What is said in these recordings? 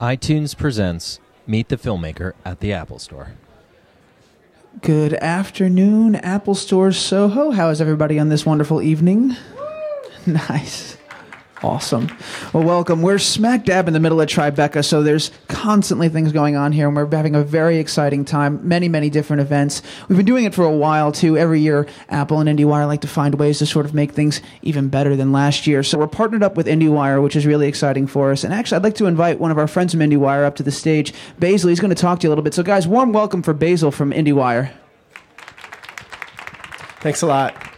iTunes presents Meet the Filmmaker at the Apple Store. Good afternoon, Apple Store Soho. How is everybody on this wonderful evening? Nice. Awesome. Well, welcome. We're smack dab in the middle of Tribeca, so there's constantly things going on here, and we're having a very exciting time. Many, many different events. We've been doing it for a while, too. Every year, Apple and IndieWire like to find ways to sort of make things even better than last year. So we're partnered up with IndieWire, which is really exciting for us. And actually, I'd like to invite one of our friends from IndieWire up to the stage. Basil, he's going to talk to you a little bit. So, guys, warm welcome for Basil from IndieWire. Thanks a lot.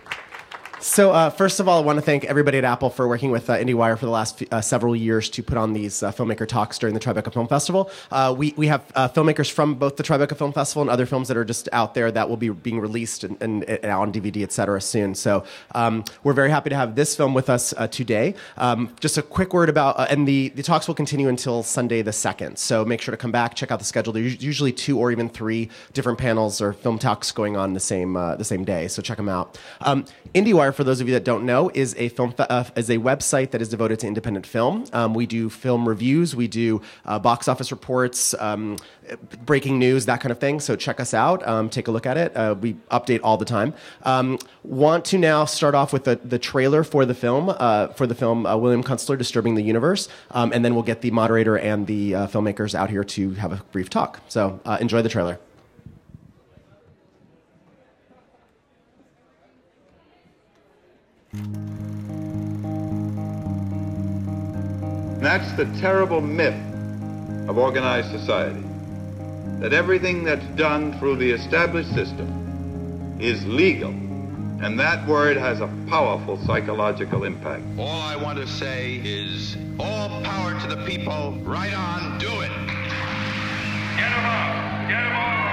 So, uh, first of all, I want to thank everybody at Apple for working with uh, IndieWire for the last uh, several years to put on these uh, filmmaker talks during the Tribeca Film Festival. Uh, we, we have uh, filmmakers from both the Tribeca Film Festival and other films that are just out there that will be being released and, and, and on DVD, et cetera, soon. So, um, we're very happy to have this film with us today. Um, just a quick word about, and the, the talks will continue until Sunday the 2nd. So, make sure to come back, check out the schedule. There's usually two or even three different panels or film talks going on the same, the same day. So, check them out. Um, IndieWire, for those of you that don't know, is a film uh, is a website that is devoted to independent film. Um, we do film reviews, we do uh, box office reports, um, breaking news, that kind of thing. So check us out, um, take a look at it. Uh, we update all the time. Um, want to now start off with the, the trailer for the film uh, for the film uh, William Kunstler, Disturbing the Universe, um, and then we'll get the moderator and the uh, filmmakers out here to have a brief talk. So enjoy the trailer. That's the terrible myth of organized society. That everything that's done through the established system is legal. And that word has a powerful psychological impact. All I want to say is all power to the people. Right on, do it. Get them up. Get them all up.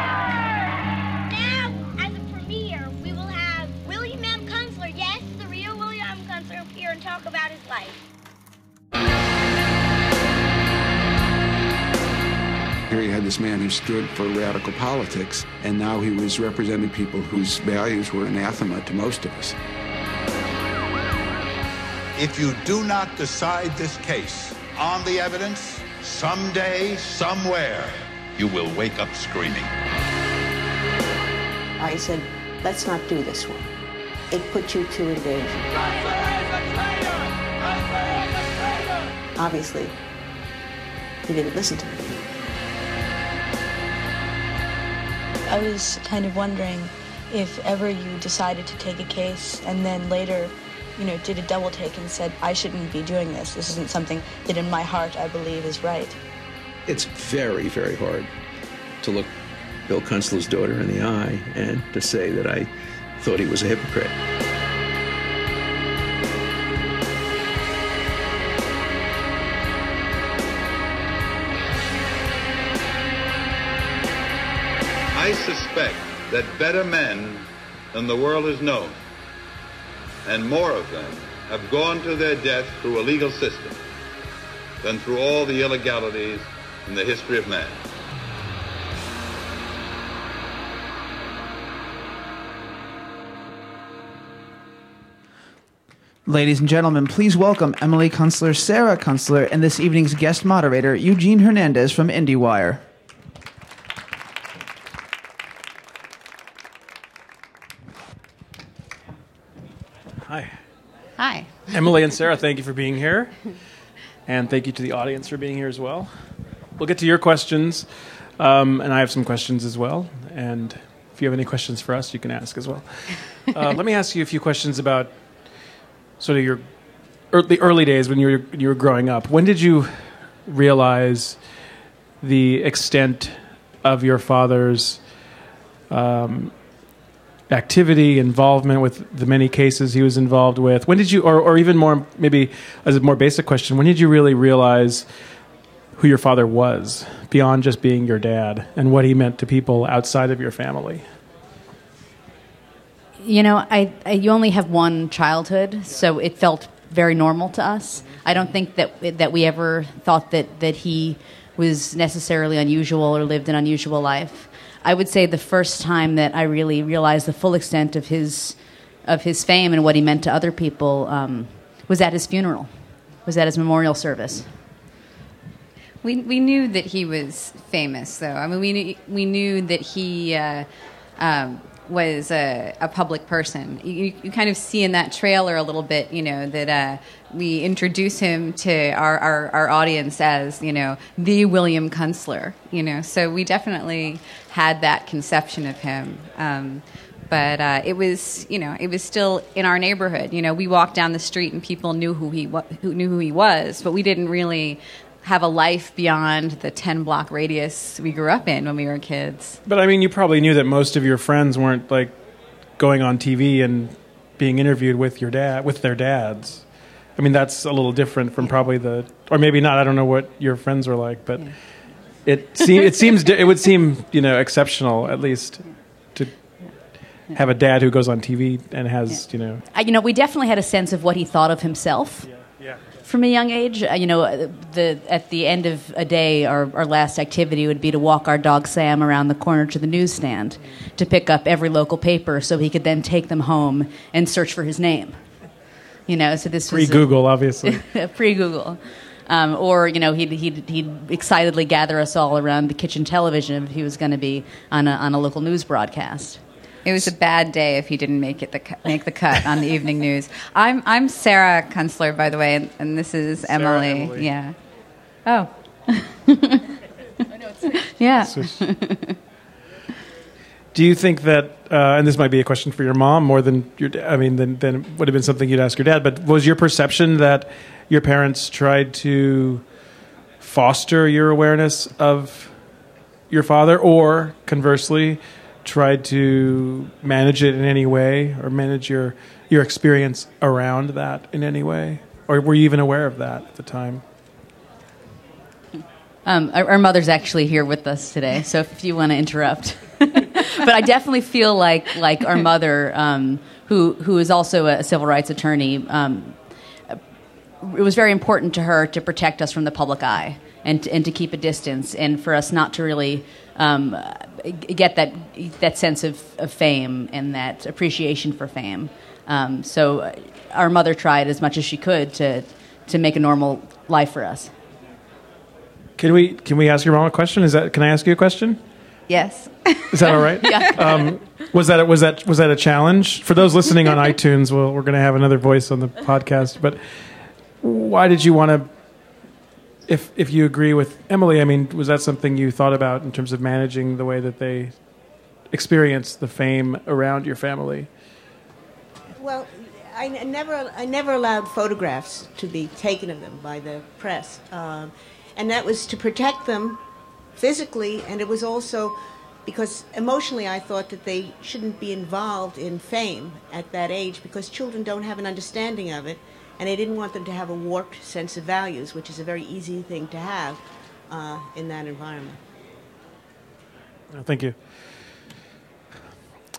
Here you had this man who stood for radical politics, and now he was representing people whose values were anathema to most of us. If you do not decide this case on the evidence, someday, somewhere, you will wake up screaming. I said, let's not do this one. It puts you two in danger. Obviously, he didn't listen to me. I was kind of wondering if ever you decided to take a case and then later, you know, did a double take and said, I shouldn't be doing this. This isn't something that in my heart I believe is right. It's very, very hard to look Bill Kunstler's daughter in the eye and to say that I thought he was a hypocrite. Suspect that better men than the world has known, and more of them, have gone to their death through a legal system than through all the illegalities in the history of man. Ladies and gentlemen, please welcome Emily Kunstler, Sarah Kunstler, and this evening's guest moderator, Eugene Hernandez from IndieWire. Hi. Hi. Emily and Sarah, thank you for being here. And thank you to the audience for being here as well. We'll get to your questions, um, and I have some questions as well. And if you have any questions for us, you can ask as well. Uh, let me ask you a few questions about sort of your early, early days when you were, you were growing up. When did you realize the extent of your father's um, activity, involvement with the many cases he was involved with? When did you, or, or even more, maybe as a more basic question, when did you really realize who your father was beyond just being your dad and what he meant to people outside of your family? You know, I, I you only have one childhood, so it felt very normal to us. I don't think that that we ever thought that that he was necessarily unusual or lived an unusual life. I would say the first time that I really realized the full extent of his of his fame and what he meant to other people um, was at his funeral, was at his memorial service. We we knew that he was famous, though. I mean, we knew, we knew that he uh, um, was a, a public person. You, you kind of see in that trailer a little bit, you know, that uh, we introduce him to our, our, our audience as, you know, the William Kunstler. You know, so we definitely had that conception of him. Um, but uh, it was, you know, it was still in our neighborhood. You know, we walked down the street and people knew who he wa- who knew who he was, but we didn't really have a life beyond the 10 block radius we grew up in when we were kids. But I mean, you probably knew that most of your friends weren't like going on TV and being interviewed with your dad with their dads. I mean, that's a little different from probably the, or maybe not. I don't know what your friends were like, but it seems it seems it would seem you know exceptional at least to have a dad who goes on TV and has you know Uh, you know, we definitely had a sense of what he thought of himself. Yeah. yeah. From a young age, uh, you know, uh, the at the end of a day, our, our last activity would be to walk our dog Sam around the corner to the newsstand to pick up every local paper, so he could then take them home and search for his name. You know, so this pre Google, obviously. pre Google. Um, or you know he'd, he'd, he'd excitedly gather us all around the kitchen television if he was going to be on a, on a local news broadcast. It was a bad day if he didn't make it the cu- make the cut on the evening news. I'm I'm Sarah Kunstler, by the way, and, and this is Emily. Emily. Yeah. Oh. yeah. Do you think that, uh, and this might be a question for your mom more than your, da- I mean, than, than would have been something you'd ask your dad, but was your perception that your parents tried to foster your awareness of your father, or conversely, tried to manage it in any way, or manage your your experience around that in any way, or were you even aware of that at the time? Um, our, our mother's actually here with us today, so if you want to interrupt. but I definitely feel like like our mother, um, who who is also a civil rights attorney. Um, it was very important to her to protect us from the public eye and and to keep a distance, and for us not to really um, get that that sense of, of fame and that appreciation for fame. Um, so our mother tried as much as she could to to make a normal life for us. Can we can we ask your mom a question? Is that can I ask you a question? Yes. Is that all right? Yeah. Um, was that was that was that a challenge for those listening on iTunes? Well, we're going to have another voice on the podcast, but why did you want to? If if you agree with Emily, I mean, was that something you thought about in terms of managing the way that they experience the fame around your family? Well, I never, I never allowed photographs to be taken of them by the press, um, and that was to protect them physically, and it was also because emotionally I thought that they shouldn't be involved in fame at that age because children don't have an understanding of it, and I didn't want them to have a warped sense of values, which is a very easy thing to have uh, in that environment. Oh, Thank you.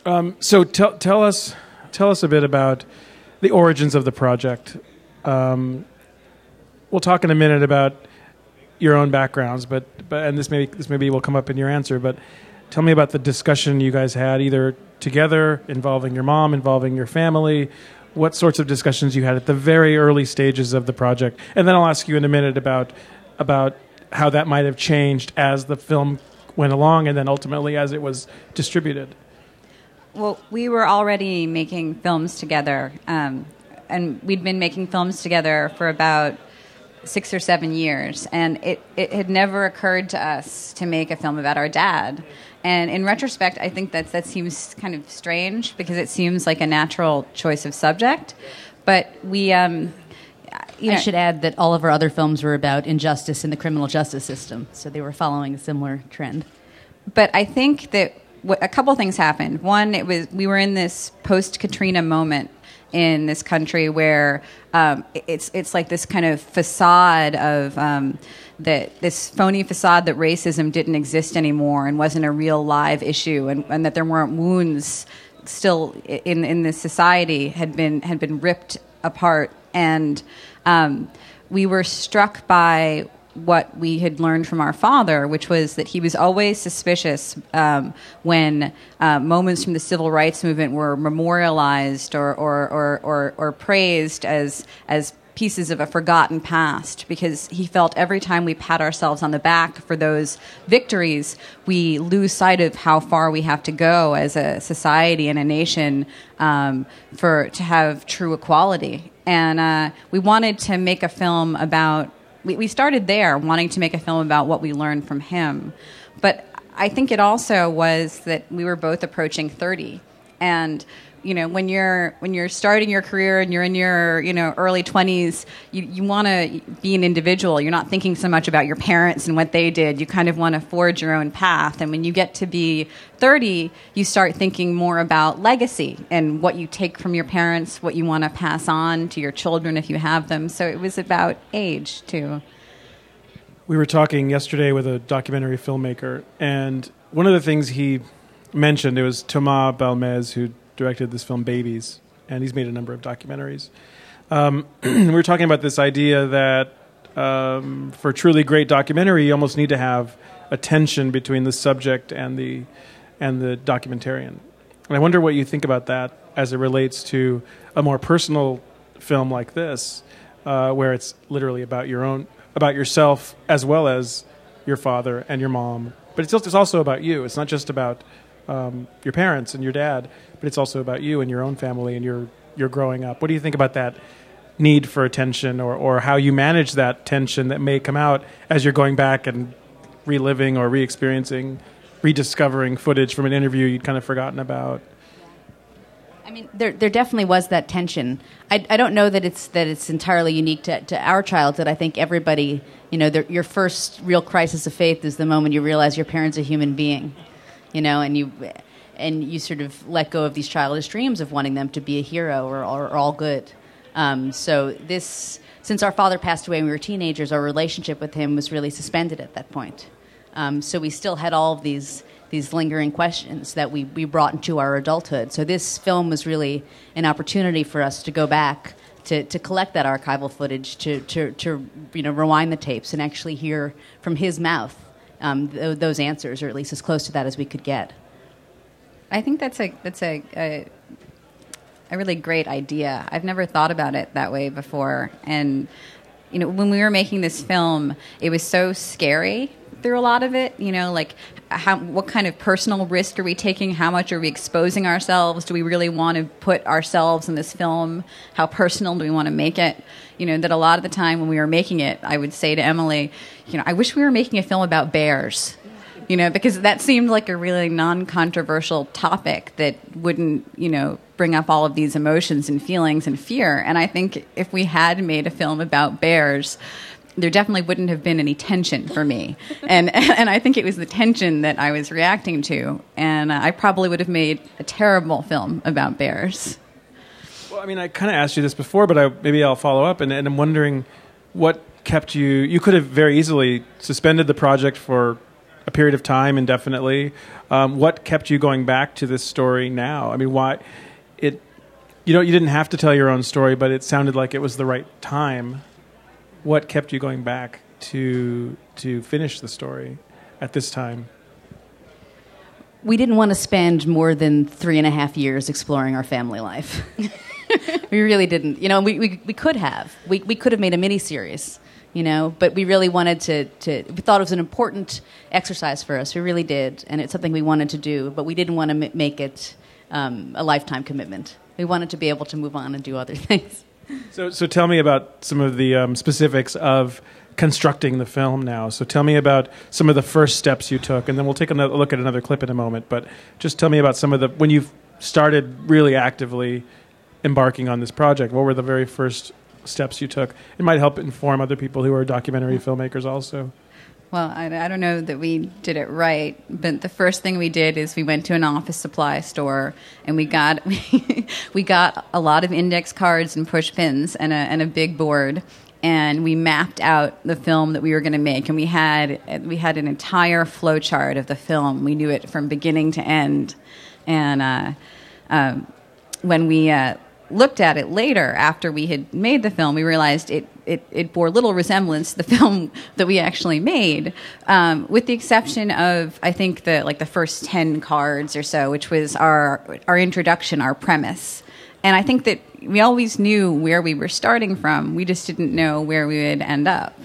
Um, so tell tell us tell us a bit about the origins of the project. Um, we'll talk in a minute about your own backgrounds, but but and this maybe this maybe will come up in your answer. But tell me about the discussion you guys had either together, involving your mom, involving your family. What sorts of discussions you had at the very early stages of the project, and then I'll ask you in a minute about about how that might have changed as the film went along, and then ultimately as it was distributed. Well, we were already making films together, um, and we'd been making films together for about six or seven years, and it, it had never occurred to us to make a film about our dad. And in retrospect, I think that that seems kind of strange because it seems like a natural choice of subject. But we, um, you know, I should add that all of our other films were about injustice in the criminal justice system, so they were following a similar trend. but I think that what, a couple things happened. One, it was we were in this post Katrina moment in this country where um, it's it's like this kind of facade of um, that this phony facade that racism didn't exist anymore and wasn't a real live issue, and, and that there weren't wounds still in in this society had been had been ripped apart, and um, we were struck by what we had learned from our father, which was that he was always suspicious um, when uh, moments from the civil rights movement were memorialized or, or, or, or, or praised as, as pieces of a forgotten past because he felt every time we pat ourselves on the back for those victories, we lose sight of how far we have to go as a society and a nation um, for to have true equality. And uh, we wanted to make a film about. We, we started there, wanting to make a film about what we learned from him, but I think it also was that we were both approaching thirty, and you know when you're when you're starting your career and you're in your you know early 20s you, you want to be an individual. You're not thinking so much about your parents and what they did. You kind of want to forge your own path. And when you get to be 30 you start thinking more about legacy and what you take from your parents what you want to pass on to your children if you have them. So it was about age too. We were talking yesterday with a documentary filmmaker, and one of the things he mentioned it was Thomas Balmès who directed this film Babies, and he's made a number of documentaries. Um, we were talking about this idea that um, for truly great documentary, you almost need to have a tension between the subject and the and the documentarian. And I wonder what you think about that as it relates to a more personal film like this, uh, where it's literally about your own about yourself as well as your father and your mom. But it's, it's also about you. It's not just about um, your parents and your dad, but it's also about you and your own family and your your growing up. What do you think about that need for attention, or or how you manage that tension that may come out as you're going back and reliving or re-experiencing, rediscovering footage from an interview you'd kind of forgotten about? I mean, there there definitely was that tension. I, I don't know that it's that it's entirely unique to, to our childhood. I think everybody, you know, their, your first real crisis of faith is the moment you realize your parent's a human being, you know, and you and you sort of let go of these childish dreams of wanting them to be a hero or, or, or all good. Um, so this, since our father passed away when we were teenagers, our relationship with him was really suspended at that point. Um, so we still had all of these these lingering questions that we, we brought into our adulthood. So this film was really an opportunity for us to go back to, to collect that archival footage, to, to, to you know rewind the tapes and actually hear from his mouth um, th- those answers, or at least as close to that as we could get. I think that's a that's a, a a really great idea. I've never thought about it that way before. And you know, when we were making this film, it was so scary through a lot of it. You know, like how what kind of personal risk are we taking? How much are we exposing ourselves? Do we really want to put ourselves in this film? How personal do we want to make it? You know, that a lot of the time when we were making it, I would say to Emily, you know, I wish we were making a film about bears you know, because that seemed like a really non-controversial topic that wouldn't, you know, bring up all of these emotions and feelings and fear. And I think if we had made a film about bears, there definitely wouldn't have been any tension for me. And and I think it was the tension that I was reacting to. And uh, I probably would have made a terrible film about bears. Well, I mean, I kind of asked you this before, but I, maybe I'll follow up. And, and I'm wondering what kept you. You could have very easily suspended the project for a period of time indefinitely. Um, what kept you going back to this story now? I mean, why it? You know, you didn't have to tell your own story, but it sounded like it was the right time. What kept you going back to to finish the story at this time? We didn't want to spend more than three and a half years exploring our family life. we really didn't. You know, we, we, we could have. We, we could have made a mini series you know but we really wanted to, to we thought it was an important exercise for us we really did and it's something we wanted to do but we didn't want to make it um, a lifetime commitment we wanted to be able to move on and do other things So, so tell me about some of the um, specifics of constructing the film now. So tell me about some of the first steps you took, and then we'll take another look at another clip in a moment. But just tell me about some of the when you started really actively embarking on this project. What were the very first steps you took? It might help inform other people who are documentary filmmakers also. Well, I, I, don't know that we did it right, but the first thing we did is we went to an office supply store and we got we, we got a lot of index cards and push pins and a, and a big board, and we mapped out the film that we were going to make, and we had we had an entire flow chart of the film. We knew it from beginning to end, and uh, um, when we uh, looked at it later after we had made the film, we realized it, it, it bore little resemblance to the film that we actually made, um, with the exception of I think the like the first ten cards or so, which was our our introduction, our premise. And I think that we always knew where we were starting from. We just didn't know where we would end up.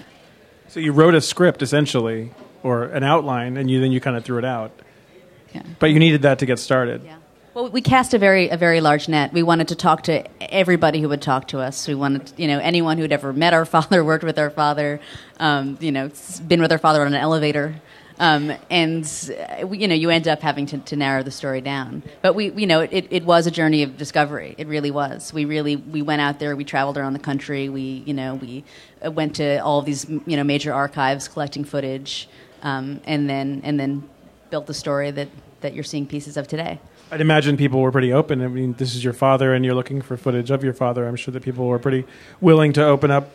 So you wrote a script essentially, or an outline, and you then you kind of threw it out. Yeah. But you needed that to get started. Well, we cast a very a very large net. We wanted to talk to everybody who would talk to us. We wanted, you know, anyone who'd ever met our father, worked with our father, um, you know, been with our father on an elevator. Um, and uh, you know, you end up having to, to narrow the story down. But we, you know, it, it was a journey of discovery. It really was. We really we went out there. We traveled around the country. We, you know, we uh, went to all these, you know, major archives collecting footage, um, and then and then built the story that that you're seeing pieces of today. I'd imagine people were pretty open. I mean, this is your father, and you're looking for footage of your father. I'm sure that people were pretty willing to open up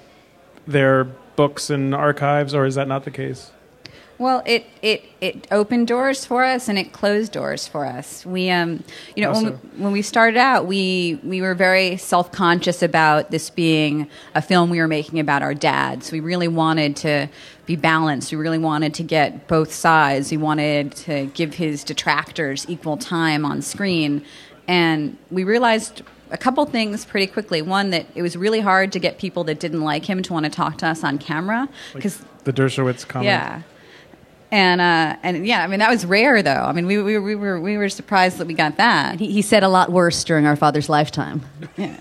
their books and archives, or is that not the case? Well, it, it, it opened doors for us and it closed doors for us. We, um, you know, when, we, when we started out, we, we were very self conscious about this being a film we were making about our dads. We really wanted to be balanced. We really wanted to get both sides. We wanted to give his detractors equal time on screen. And we realized a couple things pretty quickly. One, that it was really hard to get people that didn't like him to want to talk to us on camera. Because The Dershowitz comment. yeah. And uh, and yeah, I mean that was rare though. I mean we, we, we were we were surprised that we got that. He, he said a lot worse during our father's lifetime. Yeah.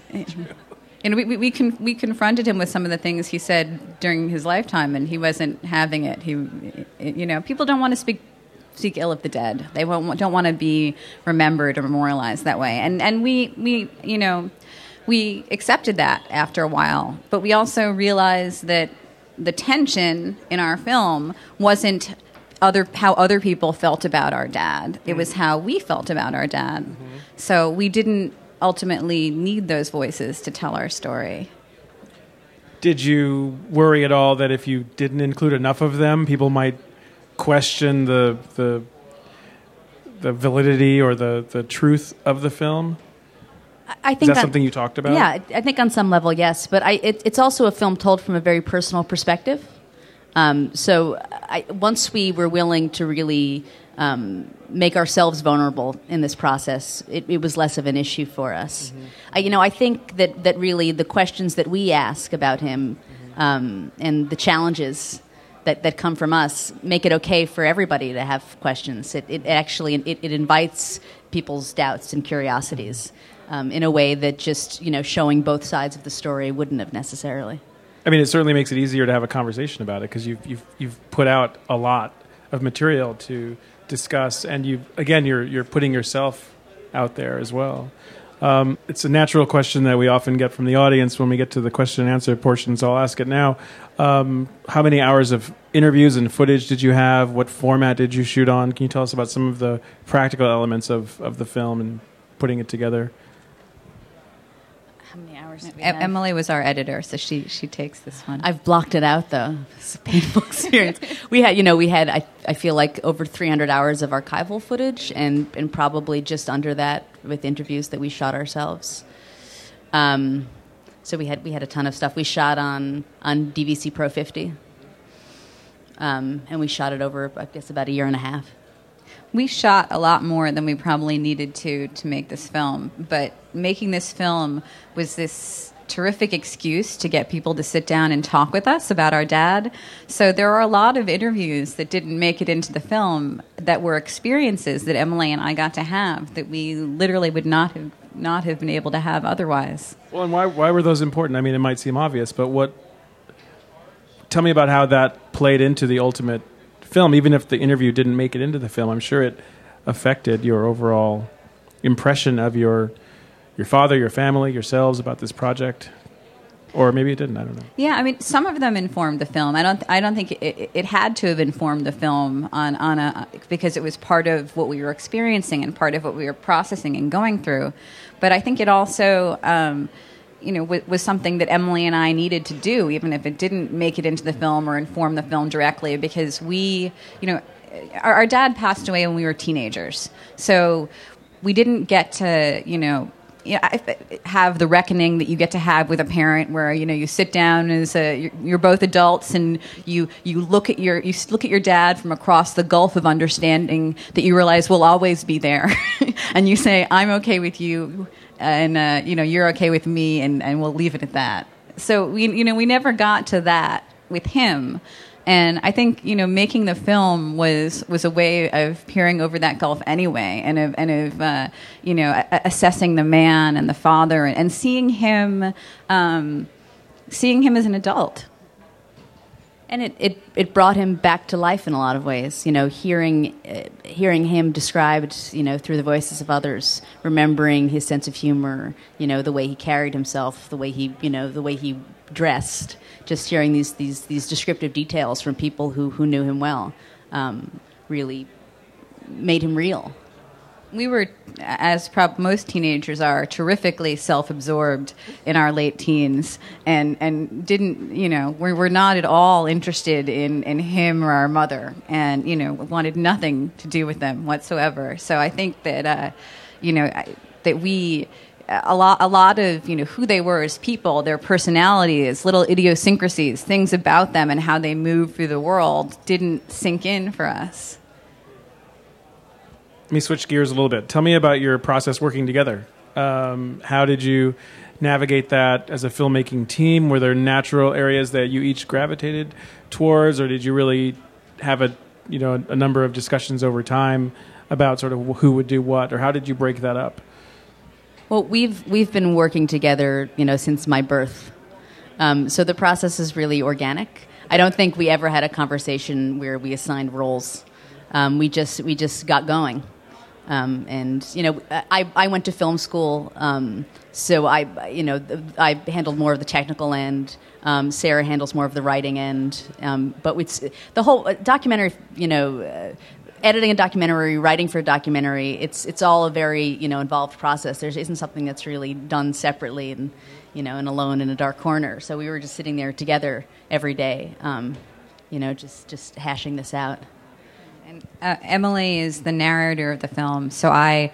And we, we, we, con- we confronted him with some of the things he said during his lifetime, and he wasn't having it. He, you know, people don't want to speak speak ill of the dead. They won't, don't want to be remembered or memorialized that way. And and we we you know we accepted that after a while, but we also realized that the tension in our film wasn't other how other people felt about our dad. It was mm. how we felt about our dad. Mm-hmm. So we didn't ultimately need those voices to tell our story. Did you worry at all that if you didn't include enough of them, people might question the the the validity or the, the truth of the film? I think Is that on- something you talked about? Yeah, I- I think on some level, yes. But I, it, it's also a film told from a very personal perspective. Um, so I, once we were willing to really um, make ourselves vulnerable in this process, it, it was less of an issue for us. I, you know, I think that, that really the questions that we ask about him um, and the challenges that, that come from us make it okay for everybody to have questions. It, it actually it, it invites people's doubts and curiosities um, in a way that just you know showing both sides of the story wouldn't have necessarily. I mean, it certainly makes it easier to have a conversation about it because you've, you've, you've put out a lot of material to discuss, and you again, you're, you're putting yourself out there as well. Um, it's a natural question that we often get from the audience when we get to the question and answer portion, so I'll ask it now. Um, how many hours of interviews and footage did you have? What format did you shoot on? Can you tell us about some of the practical elements of, of the film and putting it together? How many hours? E- Emily was our editor, so she she takes this one. I've blocked it out though. It's a painful experience. we had, you know, we had. I, I feel like over 300 hours of archival footage, and and probably just under that with interviews that we shot ourselves. Um, so we had we had a ton of stuff. We shot on on DVC Pro 50, um, and we shot it over I guess about a year and a half. We shot a lot more than we probably needed to to make this film but making this film was this terrific excuse to get people to sit down and talk with us about our dad so there are a lot of interviews that didn't make it into the film that were experiences that emily and i got to have that we literally would not have not have been able to have otherwise Well, and why why were those important? I mean, it might seem obvious, but what? Tell me about how that played into the ultimate film. Even if the interview didn't make it into the film, I'm sure it affected your overall impression of your your father, your family, yourselves about this project, or maybe it didn't. I don't know. Yeah, I mean, some of them informed the film. I don't. I don't think it, it had to have informed the film on on a because it was part of what we were experiencing and part of what we were processing and going through. But I think it also. Um, you know, was, was something that Emily and I needed to do, even if it didn't make it into the film or inform the film directly, because we, you know, our, our dad passed away when we were teenagers, so we didn't get to, you know, have the reckoning that you get to have with a parent, where you know you sit down as a you're, you're both adults and you you look at your you look at your dad from across the gulf of understanding that you realize will always be there, and you say I'm okay with you and uh, you know you're okay with me, and, and we'll leave it at that. So we you know we never got to that with him. And I think you know making the film was was a way of peering over that gulf anyway, and of and of uh, you know a- assessing the man and the father, and, and seeing him um, seeing him as an adult. And it, it, it brought him back to life in a lot of ways. You know, hearing uh, hearing him described, you know, through the voices of others, remembering his sense of humor, you know, the way he carried himself, the way he, you know, the way he dressed. Just hearing these these these descriptive details from people who who knew him well, um, really made him real. We were, as prob- most teenagers are, terrifically self-absorbed in our late teens, and and didn't, you know, we were not at all interested in in him or our mother, and you know, wanted nothing to do with them whatsoever. So I think that, uh, you know, I, that we. A lot, a lot of you know who they were as people, their personalities, little idiosyncrasies, things about them, and how they move through the world didn't sink in for us. Let me switch gears a little bit. Tell me about your process working together. Um, how did you navigate that as a filmmaking team? Were there natural areas that you each gravitated towards, or did you really have a you know a number of discussions over time about sort of who would do what, or how did you break that up? Well, we've we've been working together, you know, since my birth. Um, so the process is really organic. I don't think we ever had a conversation where we assigned roles. Um, we just we just got going. Um, and you know, I, I went to film school, um, so I you know I handled more of the technical end. Um, Sarah handles more of the writing end. Um, but it's the whole uh, documentary. You know, uh, editing a documentary, writing for a documentary. It's it's all a very you know involved process. There isn't something that's really done separately and you know and alone in a dark corner. So we were just sitting there together every day. Um, you know, just just hashing this out. Uh, Emily is the narrator of the film, so I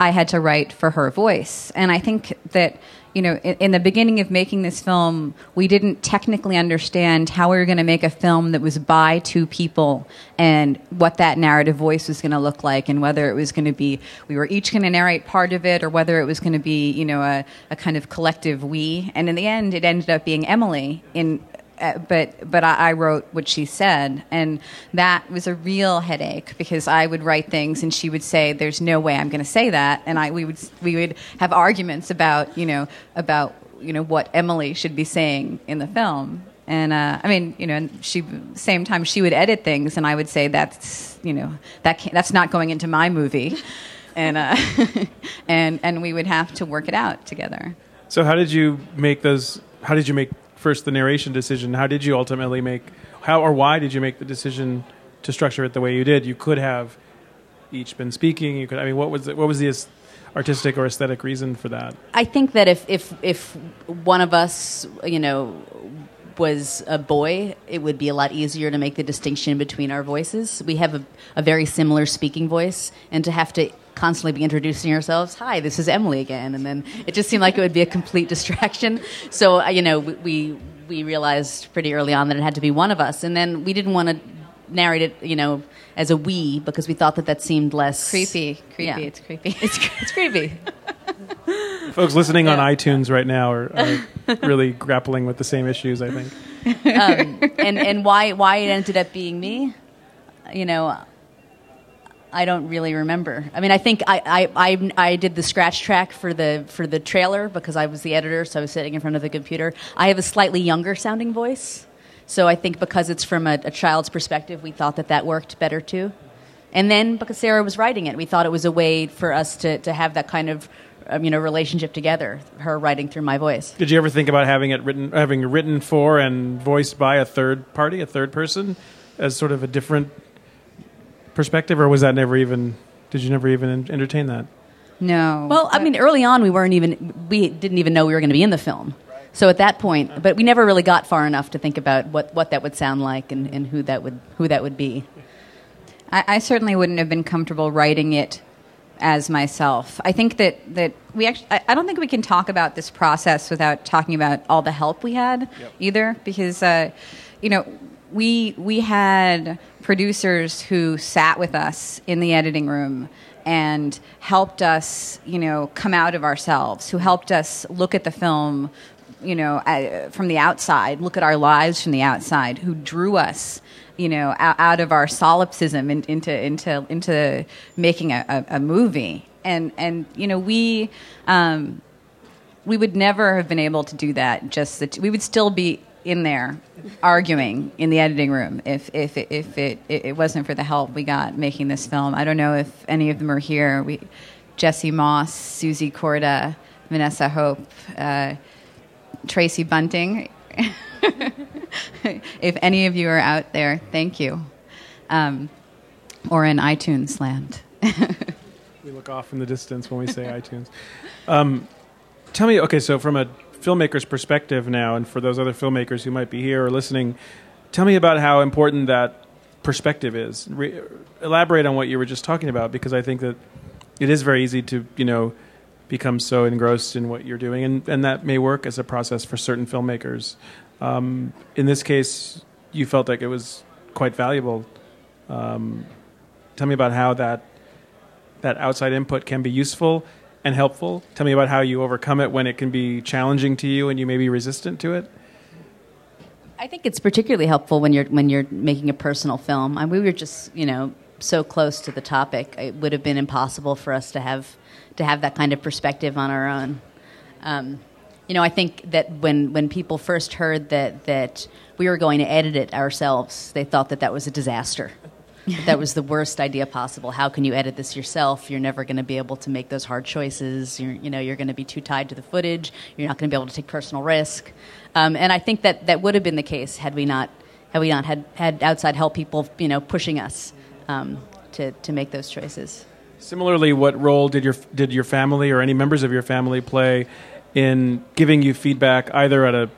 I had to write for her voice, and I think that you know in, in the beginning of making this film, we didn't technically understand how we were going to make a film that was by two people and what that narrative voice was going to look like, and whether it was going to be we were each going to narrate part of it, or whether it was going to be you know a, a kind of collective we. And in the end, it ended up being Emily in but but I, I wrote what she said, and that was a real headache because I would write things and she would say, "There's no way I'm going to say that," and I we would we would have arguments about you know about you know what Emily should be saying in the film. And uh, I mean, you know, and she same time she would edit things, and I would say that's you know that can't, that's not going into my movie, and uh, and and we would have to work it out together. So how did you make those? How did you make first the narration decision? How did you ultimately make? How or why did you make the decision to structure it the way you did? You could have each been speaking. You could. I mean, what was the, what was the artistic or aesthetic reason for that? I think that if if if one of us, you know, was a boy, it would be a lot easier to make the distinction between our voices. We have a, a very similar speaking voice, and to have to constantly be introducing ourselves, "Hi, this is Emily again," and then it just seemed like it would be a complete distraction. So, uh, you know, we we, we realized pretty early on that it had to be one of us, and then we didn't want to narrate it, you know, as a we because we thought that that seemed less Creepy, creepy. Yeah. It's creepy. It's it's creepy. Folks listening on iTunes right now are, are really grappling with the same issues. I think. um, and and why why it ended up being me, you know, I don't really remember. I mean, I think I, I, I, I did the scratch track for the for the trailer because I was the editor, so I was sitting in front of the computer. I have a slightly younger sounding voice, so I think because it's from a, a child's perspective, we thought that that worked better too. And then because Sarah was writing it, we thought it was a way for us to, to have that kind of um, you know relationship together. Her writing through my voice. Did you ever think about having it written, having written for and voiced by a third party, a third person, as sort of a different perspective, or was that never even? Did you never even entertain that? No. Well, I mean, early on, we weren't even we didn't even know we were going to be in the film. So at that point, but we never really got far enough to think about what, what that would sound like and, and who that would who that would be. I, I certainly wouldn't have been comfortable writing it as myself. I think that, that we actually, I, I don't think we can talk about this process without talking about all the help we had either, because, uh, you know, we, we had producers who sat with us in the editing room and helped us, you know, come out of ourselves, who helped us look at the film, you know, uh, from the outside, look at our lives from the outside, who drew us, you know, out, out of our solipsism in, into into into making a, a, a movie. And and you know, we um, we would never have been able to do that. Just we would still be in there arguing in the editing room if if it, if it it wasn't for the help we got making this film. I don't know if any of them are here. We Jesse Moss, Susie Korda, Vanessa Hope, uh, Tracy Bunting. if any of you are out there, thank you. Um, or in iTunes land. we look off in the distance when we say iTunes. Um, tell me, okay, so from a filmmaker's perspective now, and for those other filmmakers who might be here or listening, tell me about how important that perspective is. Re- elaborate on what you were just talking about, because I think that it is very easy to, you know, become so engrossed in what you're doing, and, and that may work as a process for certain filmmakers. Um, in this case, you felt like it was quite valuable. Um, tell me about how that that outside input can be useful and helpful. Tell me about how you overcome it when it can be challenging to you and you may be resistant to it. I think it's particularly helpful when you're when you're making a personal film. I, we were just you know so close to the topic, it would have been impossible for us to have to have that kind of perspective on our own. Um, you know, I think that when when people first heard that that we were going to edit it ourselves, they thought that that was a disaster. That was the worst idea possible. How can you edit this yourself? You're never going to be able to make those hard choices. You're, you know, you're going to be too tied to the footage. You're not going to be able to take personal risk. Um, and I think that that would have been the case had we not had we not had, had outside help people, you know, pushing us um, to to make those choices. Similarly, what role did your did your family or any members of your family play in giving you feedback, either at a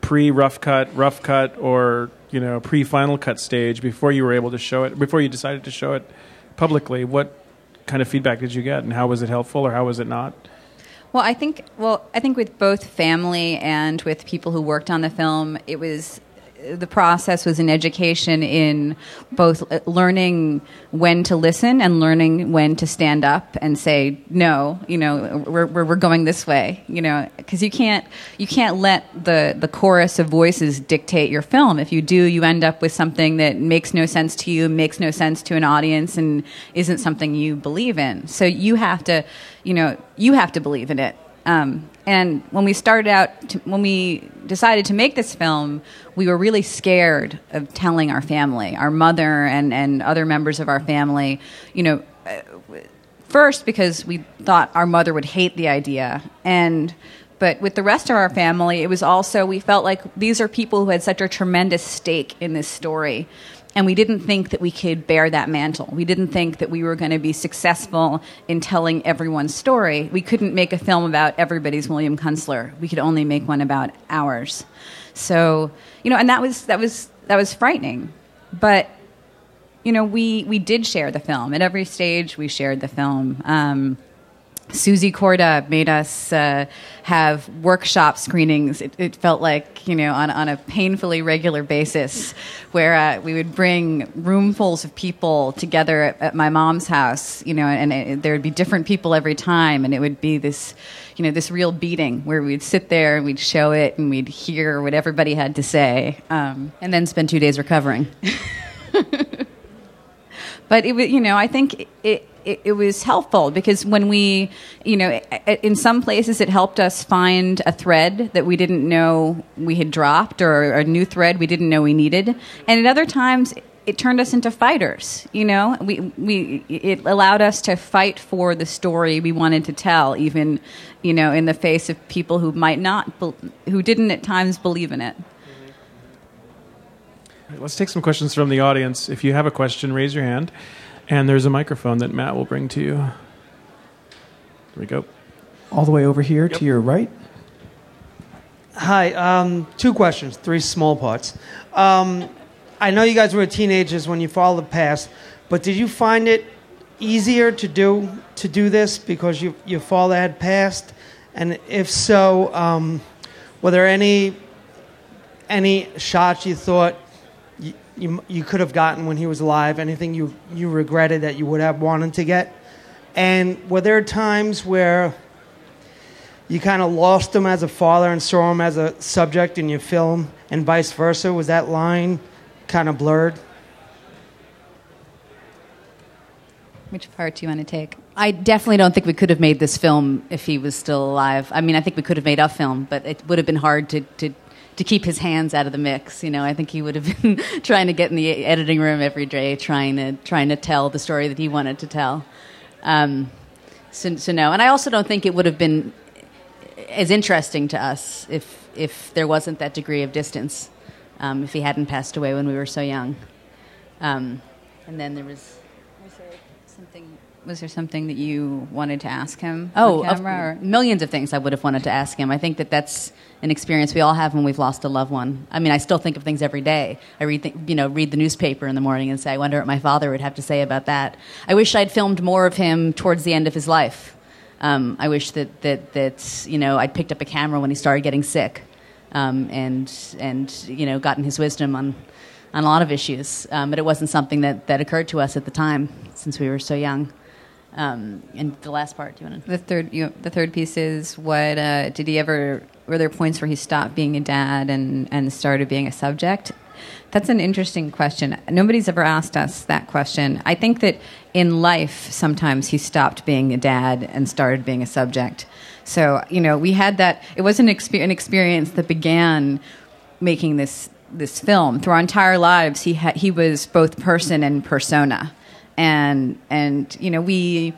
pre rough cut, rough cut, or you know pre final cut stage before you were able to show it before you decided to show it publicly what kind of feedback did you get and how was it helpful or how was it not? Well i think well i think with both family and with people who worked on the film it was the process was an education in both learning when to listen and learning when to stand up and say no you know we're, we're, going this way you know because you can't you can't let the the chorus of voices dictate your film. If you do you end up with something that makes no sense to you makes no sense to an audience and isn't something you believe in. So you have to you know you have to believe in it um, and when we started out, to, when we decided to make this film, we were really scared of telling our family, our mother and, and other members of our family, you know, uh, first because we thought our mother would hate the idea. And but with the rest of our family, it was also, we felt like these are people who had such a tremendous stake in this story and we didn't think that we could bear that mantle. We didn't think that we were going to be successful in telling everyone's story. We couldn't make a film about everybody's William Kunstler. We could only make one about ours. So, you know, and that was that was that was frightening. But you know, we we did share the film at every stage. We shared the film. Um, Susie Korda made us uh, have workshop screenings. It, it, felt like, you know, on, on a painfully regular basis, where uh, we would bring roomfuls of people together at, at my mom's house, you know, and it, there would be different people every time, and it would be this, you know, this real beating where we'd sit there and we'd show it and we'd hear what everybody had to say, um, and then spend two days recovering. but it was, you know, I think it it, it, was helpful because when we, you know, in some places it helped us find a thread that we didn't know we had dropped or a new thread we didn't know we needed. And at other times, it turned us into fighters. You know, we we it allowed us to fight for the story we wanted to tell, even you know, in the face of people who might not, who didn't at times believe in it. Let's take some questions from the audience. If you have a question, raise your hand. And there's a microphone that Matt will bring to you. There we go. All the way over here yep. to your right. Hi. Um, two questions, three small parts. Um, I know you guys were teenagers when you followed the past, but did you find it easier to do to do this because you, your father had passed? And if so, um, were there any any shots you thought you, you could have gotten when he was alive? Anything you, you regretted that you would have wanted to get? And were there times where you kind of lost him as a father and saw him as a subject in your film, and vice versa? Was that line kind of blurred? Which part do you want to take? I definitely don't think we could have made this film if he was still alive. I mean, I think we could have made a film, but it would have been hard to, to, to keep his hands out of the mix. You know, I think he would have been trying to get in the editing room every day, trying to trying to tell the story that he wanted to tell. Um, so, so no, and I also don't think it would have been as interesting to us if if there wasn't that degree of distance. Um, if he hadn't passed away when we were so young. Um, and then there was something. Was there something that you wanted to ask him? Oh, on of- camera, or? millions of things I would have wanted to ask him. I think that that's an experience we all have when we've lost a loved one. I mean, I still think of things every day. I read, th- you know, read the newspaper in the morning and say, I wonder what my father would have to say about that. I wish I'd filmed more of him towards the end of his life. Um, I wish that, that that you know I'd picked up a camera when he started getting sick, um, and and you know gotten his wisdom on on a lot of issues. Um, but it wasn't something that, that occurred to us at the time since we were so young. Um, and the last part, do you want to? The third, you, the third piece is what uh, did he ever? Were there points where he stopped being a dad and and started being a subject? That's an interesting question. Nobody's ever asked us that question. I think that in life, sometimes he stopped being a dad and started being a subject. So you know, we had that. It was an, exper- an experience that began making this this film. Through our entire lives, he ha- he was both person and persona, and and you know we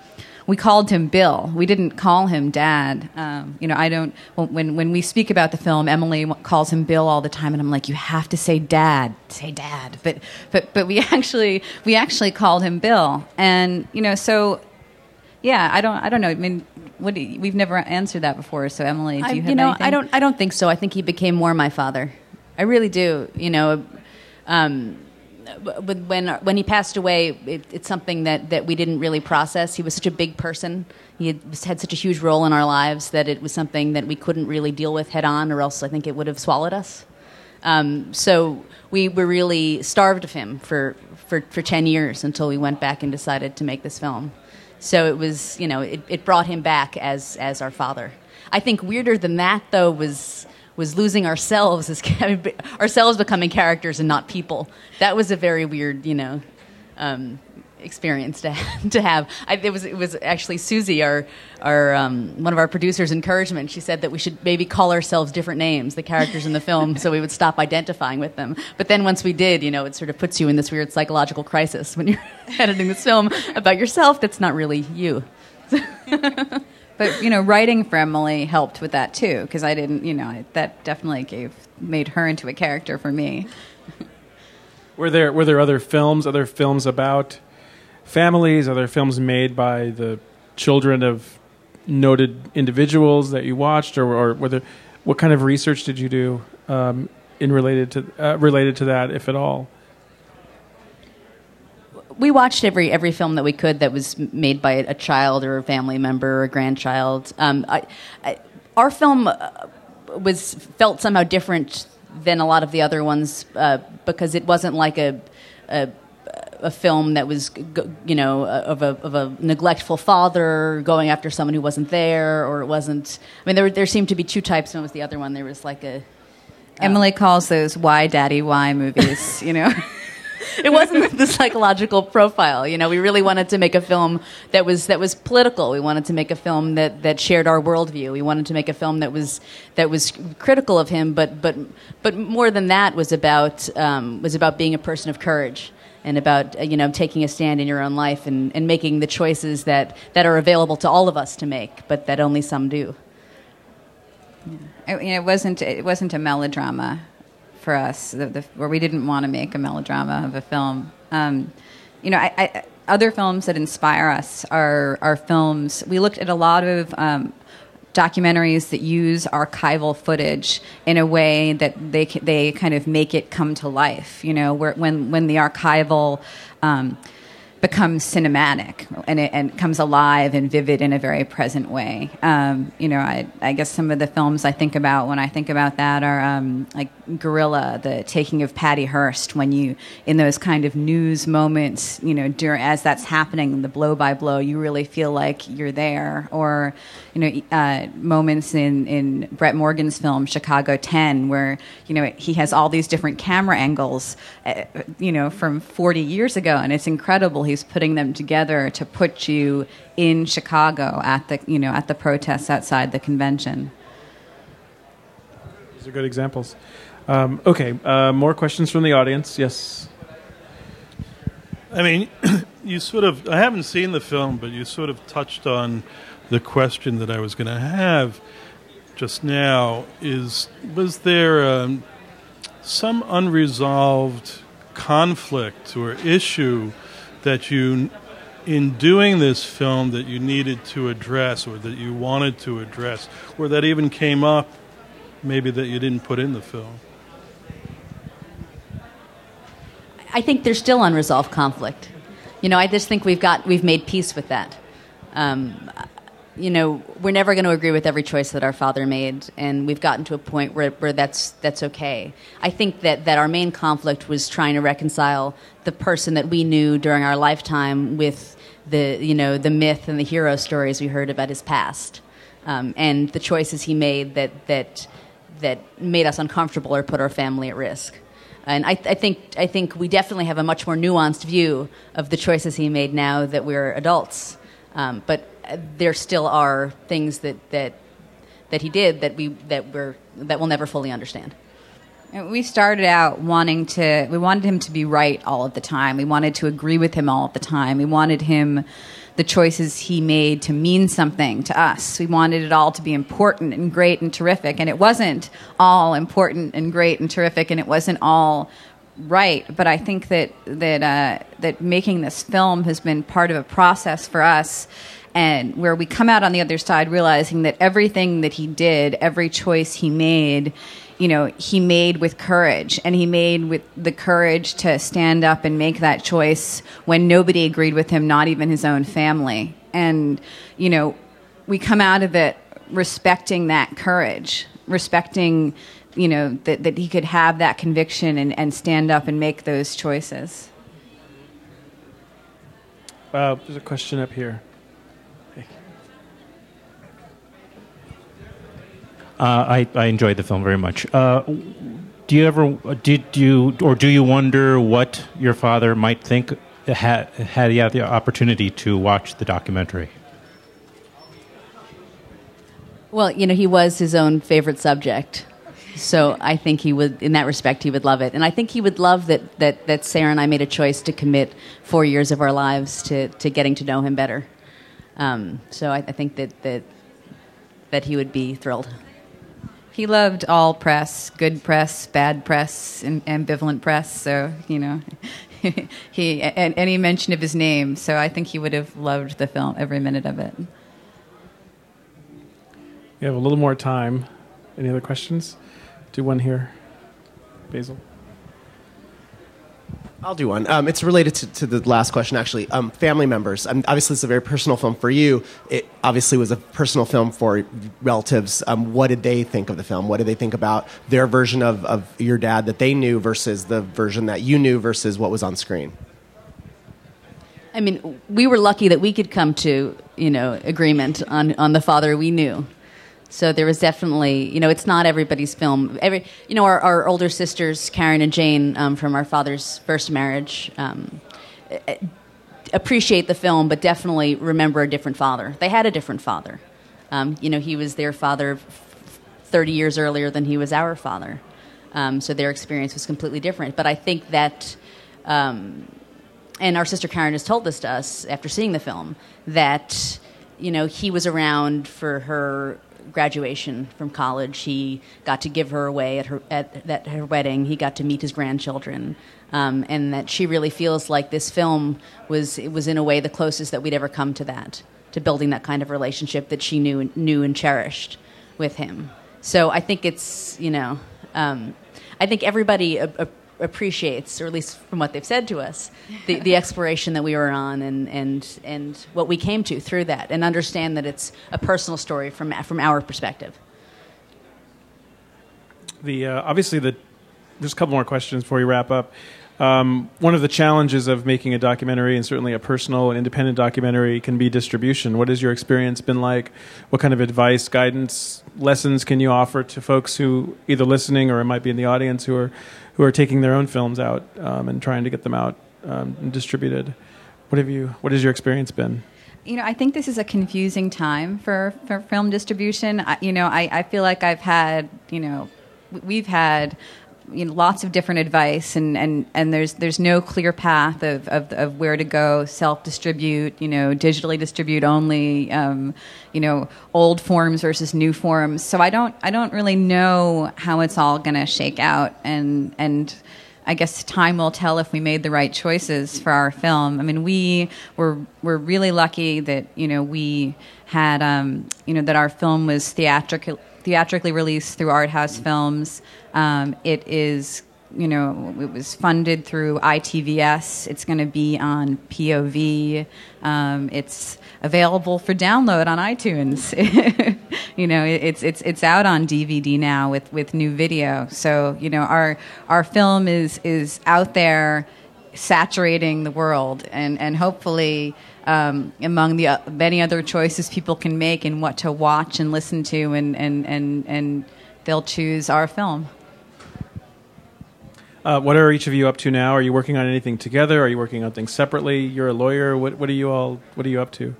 we called him Bill. We didn't call him Dad. Um, you know, I don't. When when we speak about the film, Emily calls him Bill all the time, and I'm like, you have to say Dad, say Dad. But but but we actually we actually called him Bill, and you know, so yeah, I don't I don't know. I mean, what you, we've never answered that before. So Emily, do I, you know, anything? I don't. I don't think so. I think he became more my father. I really do. You know, um, when when he passed away, it, it's something that, that we didn't really process. He was such a big person. He had, had such a huge role in our lives that it was something that we couldn't really deal with head on, or else I think it would have swallowed us. Um, so we were really starved of him for, for, for 10 years until we went back and decided to make this film. So it was, you know, it, it brought him back as, as our father. I think weirder than that, though, was, was losing ourselves as ourselves becoming characters and not people. That was a very weird, you know, um, experience to to have. I, it was it was actually Susie, our our um, one of our producers' encouragement. She said that we should maybe call ourselves different names, the characters in the film, so we would stop identifying with them. But then once we did, you know, it sort of puts you in this weird psychological crisis when you're editing this film about yourself. That's not really you. But you know, writing for Emily helped with that too, because I didn't, you know, I, that definitely gave made her into a character for me. Were there were there other films, other films about families, other films made by the children of noted individuals that you watched, or, or whether what kind of research did you do um, in related to uh, related to that, if at all? We watched every every film that we could that was made by a child or a family member or a grandchild. Um, I, I, our film uh, was felt somehow different than a lot of the other ones uh, because it wasn't like a, a a film that was you know of a of a neglectful father going after someone who wasn't there or it wasn't. I mean, there there seemed to be two types. One was the other one. There was like a Emily calls those "Why Daddy Why" movies. You know. it wasn't the psychological profile. You know, we really wanted to make a film that was that was political. We wanted to make a film that, that shared our worldview. We wanted to make a film that was that was critical of him, but but but more than that was about um, was about being a person of courage and about you know taking a stand in your own life and, and making the choices that, that are available to all of us to make, but that only some do. It, you know, it wasn't it wasn't a melodrama for us, the, the, where we didn't want to make a melodrama of a film. Um, you know, I, I, other films that inspire us are are films. We looked at a lot of. Um, documentaries that use archival footage in a way that they they kind of make it come to life. You know, where when when the archival um, becomes cinematic. and it and comes alive and vivid in a very present way. Um, you know, I, I guess some of the films I think about when I think about that are um, like Guerrilla, the taking of Patty Hearst, when you in those kind of news moments, you know, during as that's happening, the blow by blow, you really feel like you're there, or you know, uh, moments in in Brett Morgen's film Chicago Ten, where you know he has all these different camera angles, uh, you know, from 40 years ago, and it's incredible. He's putting them together to put you in Chicago at the you know at the protests outside the convention. These are good examples. Um, okay, uh, more questions from the audience. Yes. I mean, you sort of, I haven't seen the film, but you sort of touched on the question that I was going to have just now is was there um, some unresolved conflict or issue that you in doing this film that you needed to address or that you wanted to address or that even came up maybe that you didn't put in the film I think there's still unresolved conflict. You know, I just think we've got we've made peace with that. Um, you know, we're never going to agree with every choice that our father made, and we've gotten to a point where, where that's that's okay. I think that that our main conflict was trying to reconcile the person that we knew during our lifetime with the you know the myth and the hero stories we heard about his past, um, and the choices he made that that that made us uncomfortable or put our family at risk. And I, I, think I think we definitely have a much more nuanced view of the choices he made now that we're adults. Um, but uh, there still are things that, that that he did that we that we're that we'll never fully understand. We started out wanting to. We wanted him to be right all of the time. We wanted to agree with him all of the time. We wanted him the choices he made to mean something to us. We wanted it all to be important and great and terrific, and it wasn't all important and great and terrific, and it wasn't all right. But I think that that uh, that making this film has been part of a process for us. And where we come out on the other side realizing that everything that he did, every choice he made, you know, he made with courage and he made with the courage to stand up and make that choice when nobody agreed with him, not even his own family. And, you know, we come out of it respecting that courage, respecting, you know, that, that he could have that conviction and, and stand up and make those choices. Uh, there's a question up here. I, I enjoyed the film very much. Uh, do you ever did you or do you wonder what your father might think had had he had the opportunity to watch the documentary? Well, you know, he was his own favorite subject. So I think he would, in that respect, he would love it, and I think he would love that that that Sarah and I made a choice to commit four years of our lives to to getting to know him better. Um, so I, I think that that that he would be thrilled. He loved all press, good press, bad press, and ambivalent press. So you know, he and any mention of his name. So I think he would have loved the film every minute of it. We have a little more time. Any other questions? Do one here, Basil. I'll do one. Um, it's related to, to, the last question, actually. Um, family members. Um, obviously, it's a very personal film for you. It obviously was a personal film for relatives. Um, what did they think of the film? What did they think about their version of, of your dad that they knew versus the version that you knew versus what was on screen? I mean, we were lucky that we could come to you know agreement on on the father we knew. So there was definitely, you know, it's not everybody's film. Every, you know, our, our older sisters, Karen and Jane, um, from our father's first marriage, um, appreciate the film, but definitely remember a different father. They had a different father. Um, you know, he was their father 30 years earlier than he was our father. Um, so their experience was completely different. But I think that, um, and our sister Karen has told this to us after seeing the film, that, you know, he was around for her graduation from college. He got to give her away at her at, at her wedding. He got to meet his grandchildren, um, and that she really feels like this film was it was in a way the closest that we'd ever come to that, to building that kind of relationship that she knew knew and cherished with him. So I think it's you know, um, I think everybody. Appreciates, or at least from what they've said to us, the, the exploration that we were on and, and, and what we came to through that, and understand that it's a personal story from, from our perspective. The uh, obviously the just a couple more questions before we wrap up. Um, one of the challenges of making a documentary, and certainly a personal and independent documentary, can be distribution. What has your experience been like? What kind of advice, guidance, lessons can you offer to folks who either listening or might be in the audience who are who are taking their own films out um, and trying to get them out um, and distributed? What have you? What has your experience been? you know, I think this is a confusing time for, for film distribution. I, you know, I, I feel like I've had, you know, we've had you know, lots of different advice, and, and, and there's there's no clear path of, of, of where to go. Self distribute, you know, digitally distribute only, um, you know, old forms versus new forms. So I don't I don't really know how it's all going to shake out, and and. I guess time will tell if we made the right choices for our film. I mean, we were were really lucky that you know we had um, you know that our film was theatrical theatrically released through Art House Films. Um, it is, you know, it was funded through ITVS. It's going to be on POV. Um, it's available for download on iTunes. you know, it's it's it's out on DVD now with with new video. So you know, our our film is is out there saturating the world and and hopefully um, among the uh, many other choices people can make and what to watch and listen to, and, and, and, and they'll choose our film. Uh, what are each of you up to now? Are you working on anything together? Are you working on things separately? You're a lawyer. What, what are you all? What are you up to?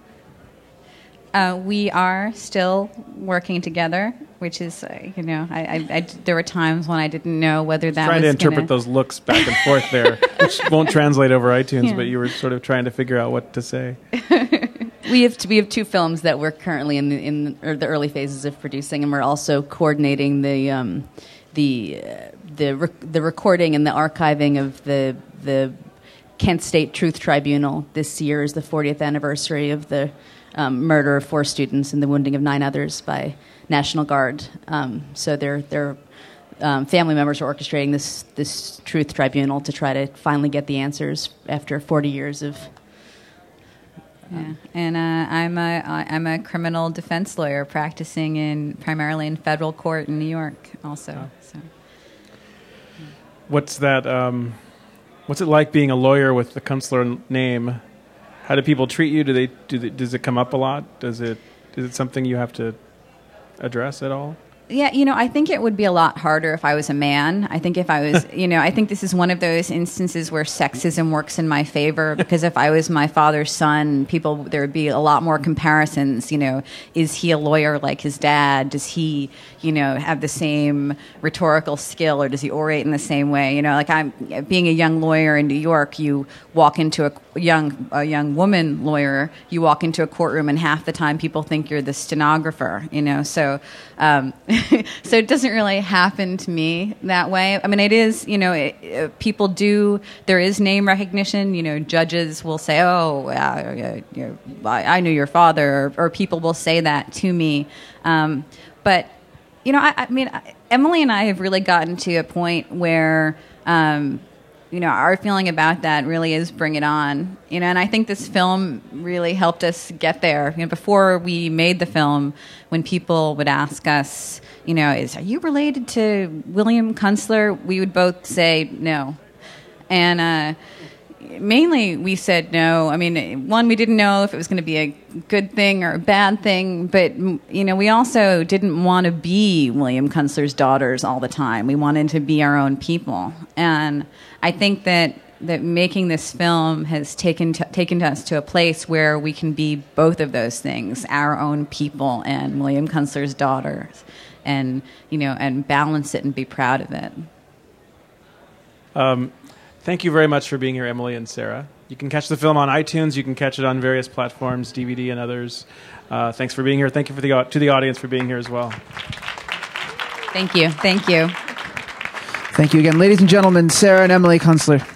Uh, we are still working together, which is, uh, you know, I, I, I, there were times when I didn't know whether that trying was to interpret gonna... those looks back and forth there, which won't translate over iTunes. Yeah. But you were sort of trying to figure out what to say. we have we have two films that we're currently in the, in the early phases of producing, and we're also coordinating the um, the uh, the rec- the recording and the archiving of the the Kent State Truth Tribunal. This year is the 40th anniversary of the um, murder of four students and the wounding of nine others by National Guard. Um, so their their um, family members are orchestrating this this truth tribunal to try to finally get the answers after 40 years of. Yeah. And uh, I'm a I'm a criminal defense lawyer practicing in primarily in federal court in New York, also. So. What's that? Um, what's it like being a lawyer with the Kunstler name? How do people treat you? Do they, do they does it come up a lot? Does it is it something you have to address at all? Yeah, you know, I think it would be a lot harder if I was a man. I think if I was, you know, I think this is one of those instances where sexism works in my favor because if I was my father's son, people there would be a lot more comparisons, you know, is he a lawyer like his dad? Does he, you know, have the same rhetorical skill or does he orate in the same way? You know, like I'm being a young lawyer in New York, you walk into a young a young woman lawyer, you walk into a courtroom and half the time people think you're the stenographer, you know. So um, so it doesn't really happen to me that way. I mean, it is, you know, it, it, people do, there is name recognition. You know, judges will say, oh, uh, you know, I, I, knew your father, or, or, people will say that to me. Um, but, you know, I, I, mean, Emily and I have really gotten to a point where, um, you know, our feeling about that really is bring it on. You know, and I think this film really helped us get there. You know, before we made the film, when people would ask us, you know, is are you related to William Kunstler? We would both say no, and uh, mainly we said no. I mean, one, we didn't know if it was going to be a good thing or a bad thing, but you know, we also didn't want to be William Kunstler's daughters all the time. We wanted to be our own people, and I think that that making this film has taken to, taken us to a place where we can be both of those things, our own people and William Kunstler's daughters and you know and balance it and be proud of it. Um, thank you very much for being here, Emily and Sarah. You can catch the film on iTunes. You can catch it on various platforms, DVD and others. Uh, thanks for being here. Thank you for the to the audience for being here as well. Thank you. Thank you. Thank you again, ladies and gentlemen, Sarah and Emily Kunstler.